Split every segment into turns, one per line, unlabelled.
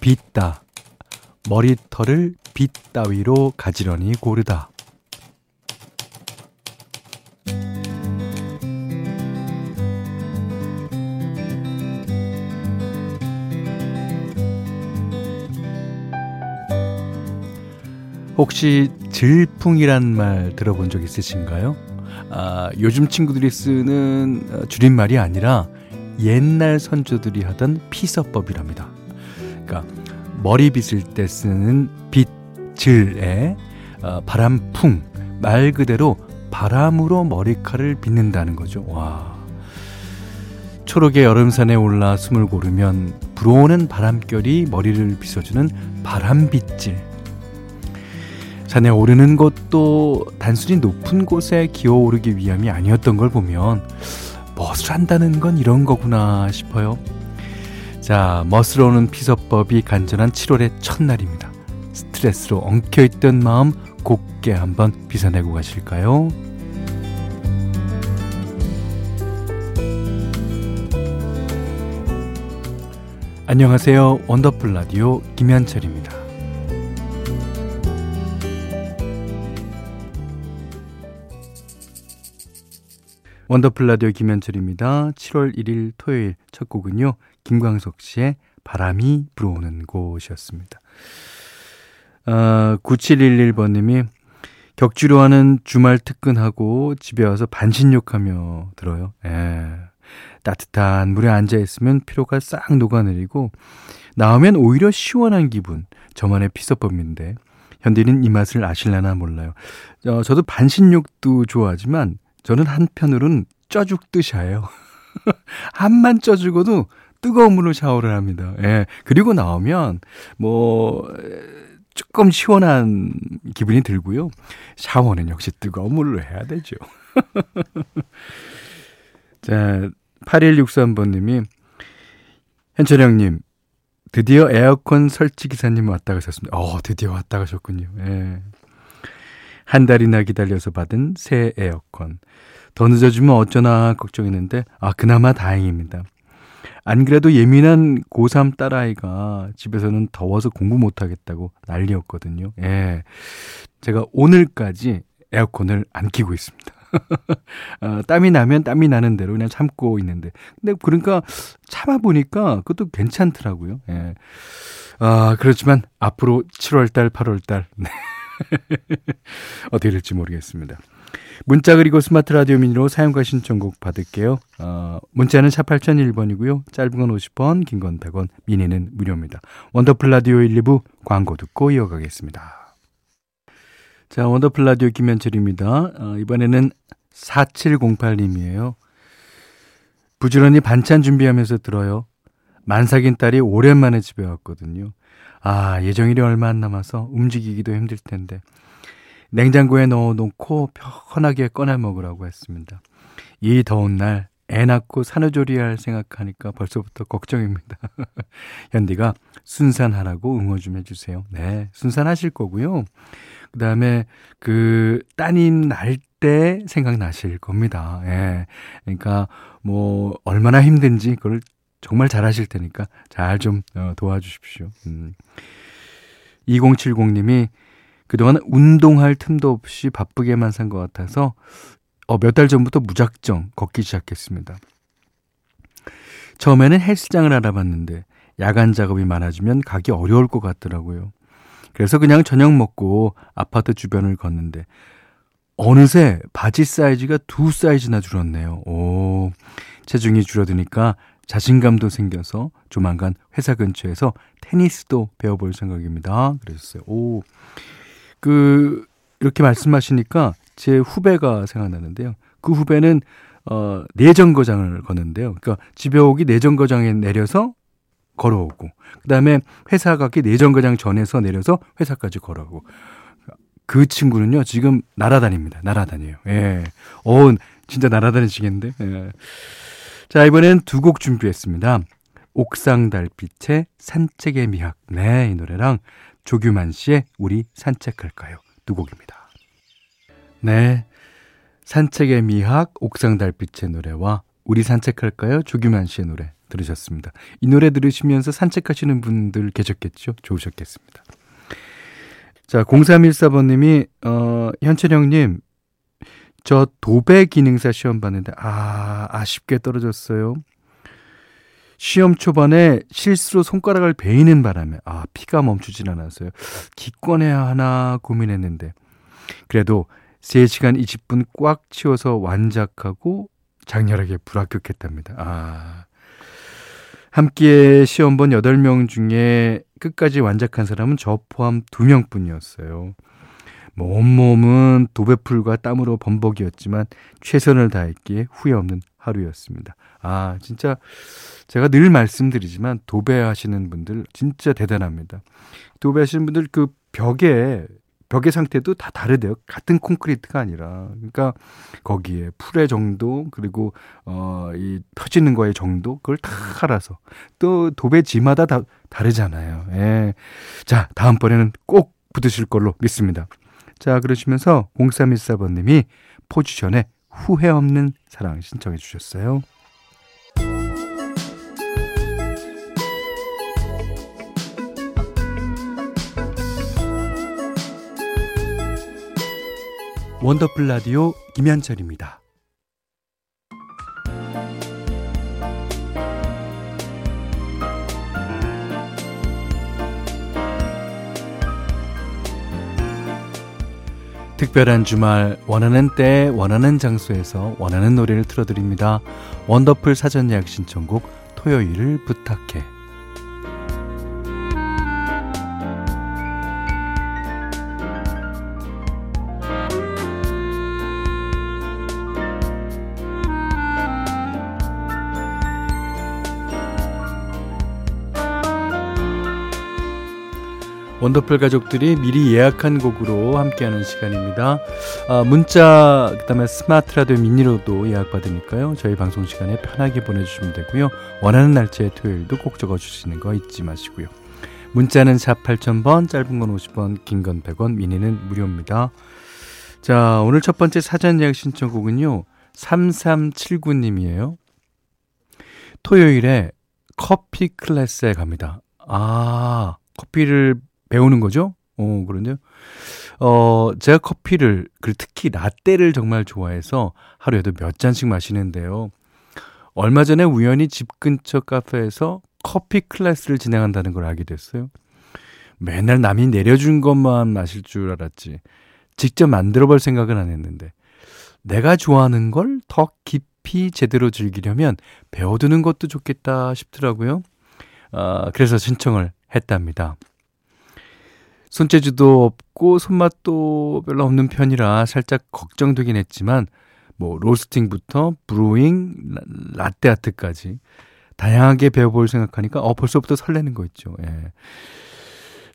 빗다. 머리털을 빗 따위로 가지런히 고르다. 혹시 질풍이란 말 들어본 적 있으신가요? 아, 요즘 친구들이 쓰는 어, 줄임말이 아니라 옛날 선조들이 하던 피서법이랍니다. 그러니까 머리 빗을 때 쓰는 빗질에 어, 바람풍 말 그대로 바람으로 머리칼을 빗는다는 거죠. 와. 초록의 여름산에 올라 숨을 고르면 불어오는 바람결이 머리를 빗어주는 바람빗질. 산에 오르는 것도 단순히 높은 곳에 기어오르기 위함이 아니었던 걸 보면 멋을 한다는 건 이런 거구나 싶어요. 자, 멋을 오는 피서법이 간절한 7월의 첫날입니다. 스트레스로 엉켜있던 마음 곱게 한번 빗어내고 가실까요? 안녕하세요. 원더풀 라디오 김현철입니다. 원더풀 라디오 김현철입니다. 7월 1일 토요일 첫 곡은요. 김광석 씨의 바람이 불어오는 곳이었습니다. 아, 9711번님이 격주로 하는 주말 특근하고 집에 와서 반신욕하며 들어요. 예. 따뜻한 물에 앉아 있으면 피로가 싹 녹아내리고 나오면 오히려 시원한 기분. 저만의 피서법인데 현디는 이 맛을 아실려나 몰라요. 어, 저도 반신욕도 좋아하지만 저는 한편으로는 쪄죽듯이 해요. 한만 쪄죽어도 뜨거운 물로 샤워를 합니다. 예. 그리고 나오면, 뭐, 조금 시원한 기분이 들고요. 샤워는 역시 뜨거운 물로 해야 되죠. 자, 8163번님이, 현철 형님, 드디어 에어컨 설치 기사님 왔다 가셨습니다. 어, 드디어 왔다 가셨군요. 예. 한 달이나 기다려서 받은 새 에어컨. 더 늦어지면 어쩌나 걱정했는데, 아, 그나마 다행입니다. 안 그래도 예민한 고3 딸아이가 집에서는 더워서 공부 못하겠다고 난리였거든요. 예. 제가 오늘까지 에어컨을 안 키고 있습니다. 어, 땀이 나면 땀이 나는 대로 그냥 참고 있는데. 근데 그러니까 참아보니까 그것도 괜찮더라고요. 예. 아, 그렇지만 앞으로 7월달, 8월달. 네. 어떻게 될지 모르겠습니다. 문자 그리고 스마트 라디오 미니로 사연과 신청곡 받을게요. 어, 문자는 샵 8000번이고요. 짧은 건 50원, 긴 건 100원, 미니는 무료입니다. 원더풀 라디오 1, 2부 광고 듣고 이어가겠습니다. 자, 원더풀 라디오 김현철입니다. 어, 이번에는 4708님이에요. 부지런히 반찬 준비하면서 들어요. 만삭인 딸이 오랜만에 집에 왔거든요. 아, 예정일이 얼마 안 남아서 움직이기도 힘들 텐데. 냉장고에 넣어놓고 편하게 꺼내 먹으라고 했습니다. 이 더운 날 애 낳고 산후조리할 생각하니까 벌써부터 걱정입니다. 현디가 순산하라고 응원 좀 해주세요. 네, 순산하실 거고요. 그 다음에 그 따님 날 때 생각나실 겁니다. 예. 그러니까 뭐 얼마나 힘든지 그걸 정말 잘하실 테니까 잘좀 어, 도와주십시오. 음. 2070님이 그동안 운동할 틈도 없이 바쁘게만 산 것 같아서 어, 몇 달 전부터 무작정 걷기 시작했습니다. 처음에는 헬스장을 알아봤는데 야간 작업이 많아지면 가기 어려울 것 같더라고요. 그래서 그냥 저녁 먹고 아파트 주변을 걷는데 어느새 바지 사이즈가 두 사이즈나 줄었네요. 오, 체중이 줄어드니까 자신감도 생겨서 조만간 회사 근처에서 테니스도 배워볼 생각입니다. 그랬어요. 오, 그, 이렇게 말씀하시니까 제 후배가 생각나는데요. 그 후배는, 어, 내정거장을 걷는데요. 그러니까 집에 오기 내정거장에 내려서 걸어오고, 그 다음에 회사 가기 내정거장 전에서 내려서 회사까지 걸어오고, 그 친구는요, 지금 날아다닙니다. 날아다녀요. 예. 어, 진짜 날아다니시겠는데? 예. 자, 이번엔 두 곡 준비했습니다. 옥상 달빛의 산책의 미학. 네, 이 노래랑 조규만 씨의 우리 산책할까요? 두 곡입니다. 네. 산책의 미학, 옥상 달빛의 노래와 우리 산책할까요? 조규만 씨의 노래 들으셨습니다. 이 노래 들으시면서 산책하시는 분들 계셨겠죠? 좋으셨겠습니다. 자, 0314번님이, 어, 현철형님, 저 도배 기능사 시험 봤는데, 아, 아쉽게 떨어졌어요. 시험 초반에 실수로 손가락을 베이는 바람에, 아, 피가 멈추질 않았어요. 기권해야 하나 고민했는데, 그래도 3시간 20분 꽉 치워서 완작하고 장렬하게 불합격했답니다. 아. 함께 시험 본 8명 중에 끝까지 완작한 사람은 저 포함 2명 뿐이었어요. 뭐 온몸은 도배풀과 땀으로 범벅이었지만 최선을 다했기에 후회 없는 하루였습니다. 아, 진짜 제가 늘 말씀드리지만 도배하시는 분들 진짜 대단합니다. 도배하시는 분들 그 벽에 벽의 상태도 다 다르대요. 같은 콘크리트가 아니라. 그러니까 거기에 풀의 정도 그리고 어이 펴지는 거의 정도 그걸 다 알아서 또 도배지마다 다 다르잖아요. 예. 자, 다음번에는 꼭 붙으실 걸로 믿습니다. 자, 그러시면서 0314번 님이 포지션에 후회 없는 사랑 신청해 주셨어요. 원더풀 라디오 김현철입니다. 특별한 주말 원하는 때 원하는 장소에서 원하는 노래를 틀어드립니다. 원더풀 사전 예약 신청곡 토요일을 부탁해 원더풀 가족들이 미리 예약한 곡으로 함께하는 시간입니다. 아, 문자 그다음에 스마트 라디오 미니로도 예약 받으니까요. 저희 방송 시간에 편하게 보내주시면 되고요. 원하는 날짜의 토요일도 꼭 적어주시는 거 잊지 마시고요. 문자는 샵 8000번, 짧은 건 50원, 긴 건 100원, 미니는 무료입니다. 자, 오늘 첫 번째 사전 예약 신청곡은요. 3379님이에요. 토요일에 커피 클래스에 갑니다. 아, 커피를 배우는 거죠? 어, 그런데요. 어, 제가 커피를, 그 특히 라떼를 정말 좋아해서 하루에도 몇 잔씩 마시는데요. 얼마 전에 우연히 집 근처 카페에서 커피 클래스를 진행한다는 걸 알게 됐어요. 맨날 남이 내려준 것만 마실 줄 알았지. 직접 만들어 볼 생각은 안 했는데. 내가 좋아하는 걸 더 깊이 제대로 즐기려면 배워두는 것도 좋겠다 싶더라고요. 아, 그래서 신청을 했답니다. 손재주도 없고 손맛도 별로 없는 편이라 살짝 걱정되긴 했지만 뭐 로스팅부터 브루잉, 라떼 아트까지 다양하게 배워볼 생각하니까 어 벌써부터 설레는 거 있죠. 예.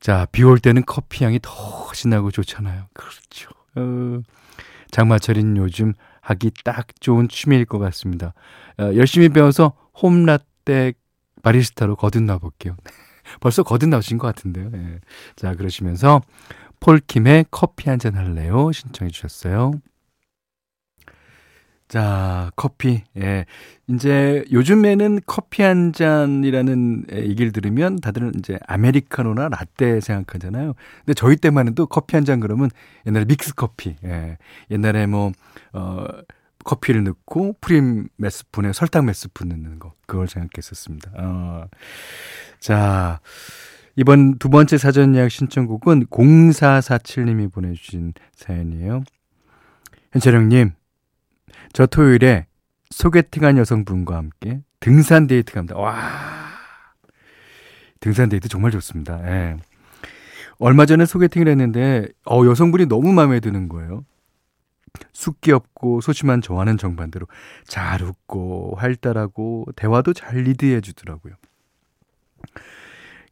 자, 비 올 때는 커피 향이 더 신나고 좋잖아요. 그렇죠. 어, 장마철인 요즘 하기 딱 좋은 취미일 것 같습니다. 어, 열심히 배워서 홈라떼 바리스타로 거듭나 볼게요. 벌써 거듭나신 것 같은데요. 예. 자, 그러시면서 폴킴의 커피 한 잔 할래요? 신청해 주셨어요. 자, 커피. 예. 이제 요즘에는 커피 한 잔이라는 얘기를 들으면 다들 이제 아메리카노나 라떼 생각하잖아요. 근데 저희 때만 해도 커피 한 잔 그러면 옛날에 믹스 커피. 예. 옛날에 뭐, 어, 커피를 넣고 프림 몇 스푼에 설탕 몇 스푼 넣는 거. 그걸 생각했었습니다. 어. 자, 이번 두 번째 사전 예약 신청곡은 0447님이 보내주신 사연이에요. 현철형님, 저 토요일에 소개팅한 여성분과 함께 등산 데이트 갑니다. 와, 등산 데이트 정말 좋습니다. 예. 얼마 전에 소개팅을 했는데, 어, 여성분이 너무 마음에 드는 거예요. 숫기 없고 소심한 저와는 정반대로 잘 웃고 활달하고 대화도 잘 리드해 주더라고요.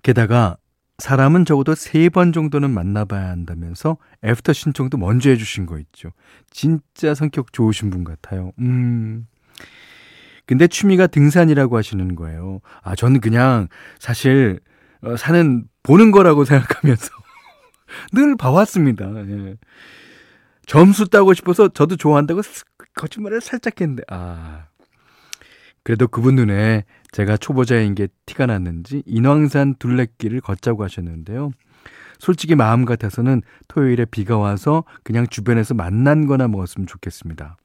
게다가 사람은 적어도 세 번 정도는 만나봐야 한다면서 애프터 신청도 먼저 해주신 거 있죠. 진짜 성격 좋으신 분 같아요. 음. 근데 취미가 등산이라고 하시는 거예요. 아, 저는 그냥 사실 어, 산은 보는 거라고 생각하면서 늘 봐왔습니다. 예. 점수 따고 싶어서 저도 좋아한다고 거짓말을 살짝 했는데, 아. 그래도 그분 눈에 제가 초보자인 게 티가 났는지 인왕산 둘레길을 걷자고 하셨는데요. 솔직히 마음 같아서는 토요일에 비가 와서 그냥 주변에서 만난 거나 먹었으면 좋겠습니다.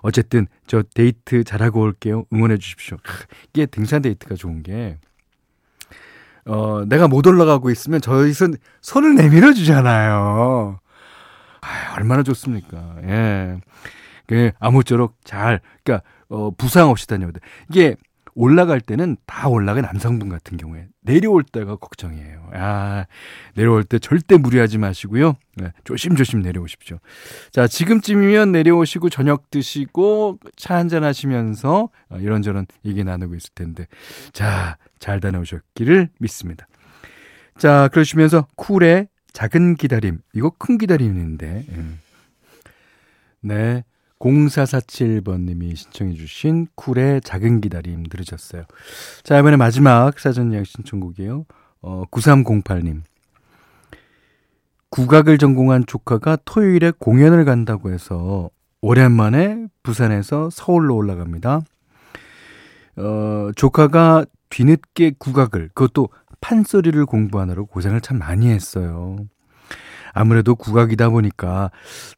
어쨌든 저 데이트 잘하고 올게요. 응원해 주십시오. 이게 등산 데이트가 좋은 게 어, 내가 못 올라가고 있으면 저희 손, 손을 내밀어 주잖아요. 아, 얼마나 좋습니까? 예. 그 아무쪼록 잘, 그러니까 어, 부상 없이 다녀오다. 이게 올라갈 때는 다 올라간 남성분 같은 경우에 내려올 때가 걱정이에요. 아, 내려올 때 절대 무리하지 마시고요. 네, 조심조심 내려오십시오. 자, 지금쯤이면 내려오시고 저녁 드시고 차 한잔 하시면서 어, 이런저런 얘기 나누고 있을 텐데. 자, 잘 다녀오셨기를 믿습니다. 자, 그러시면서 쿨의 작은 기다림. 이거 큰 기다림인데. 음. 네. 0447번님이 신청해주신 쿨의 작은 기다림 들으셨어요. 자, 이번에 마지막 사전 예약 신청곡이에요. 어, 9308님. 국악을 전공한 조카가 토요일에 공연을 간다고 해서 오랜만에 부산에서 서울로 올라갑니다. 어, 조카가 뒤늦게 국악을, 그것도 판소리를 공부하느라 고생을 참 많이 했어요. 아무래도 국악이다 보니까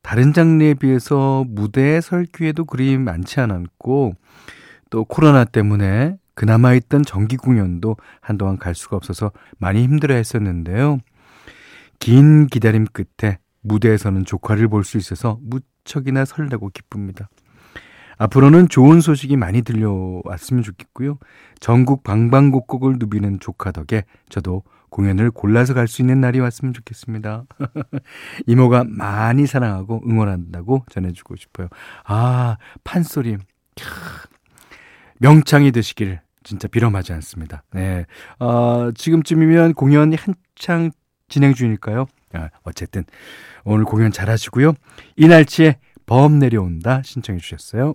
다른 장르에 비해서 무대에 설 기회도 그리 많지 않았고 또 코로나 때문에 그나마 있던 정기 공연도 한동안 갈 수가 없어서 많이 힘들어 했었는데요. 긴 기다림 끝에 무대에서는 조카를 볼 수 있어서 무척이나 설레고 기쁩니다. 앞으로는 좋은 소식이 많이 들려왔으면 좋겠고요. 전국 방방곡곡을 누비는 조카 덕에 저도 공연을 골라서 갈 수 있는 날이 왔으면 좋겠습니다. 이모가 많이 사랑하고 응원한다고 전해주고 싶어요. 아, 판소리. 명창이 되시길 진짜 비럼하지 않습니다. 네. 어, 지금쯤이면 공연이 한창 진행 중일까요? 아, 어쨌든 오늘 공연 잘 하시고요. 이 날치에 범 내려온다 신청해 주셨어요.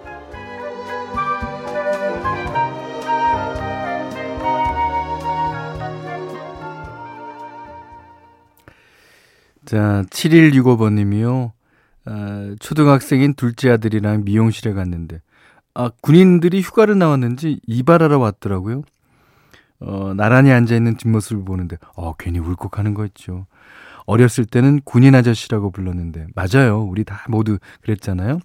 자, 7165번님이요. 아, 초등학생인 둘째 아들이랑 미용실에 갔는데, 아, 군인들이 휴가를 나왔는지 이발하러 왔더라고요. 어, 나란히 앉아있는 뒷모습을 보는데, 어, 괜히 울컥하는 거 있죠. 어렸을 때는 군인 아저씨라고 불렀는데, 맞아요. 우리 다 모두 그랬잖아요.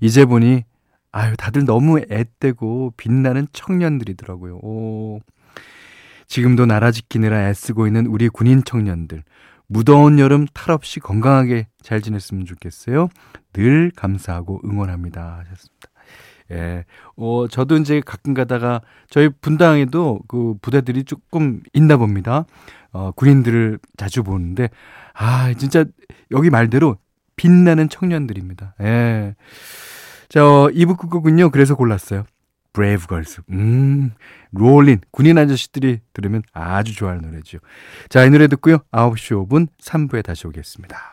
이제 보니, 아유, 다들 너무 앳되고 빛나는 청년들이더라고요. 오. 지금도 나라 지키느라 애쓰고 있는 우리 군인 청년들. 무더운 여름 탈 없이 건강하게 잘 지냈으면 좋겠어요. 늘 감사하고 응원합니다. 하셨습니다. 예. 어, 저도 이제 가끔 가다가 저희 분당에도 그 부대들이 조금 있나 봅니다. 어, 군인들을 자주 보는데, 아, 진짜 여기 말대로 빛나는 청년들입니다. 예. 자, 2부 끝곡은요, 그래서 골랐어요. 브레이브 걸스. 음, 롤린. 군인 아저씨들이 들으면 아주 좋아하는 노래죠. 자, 이 노래 듣고요. 9시 5분 3부에 다시 오겠습니다.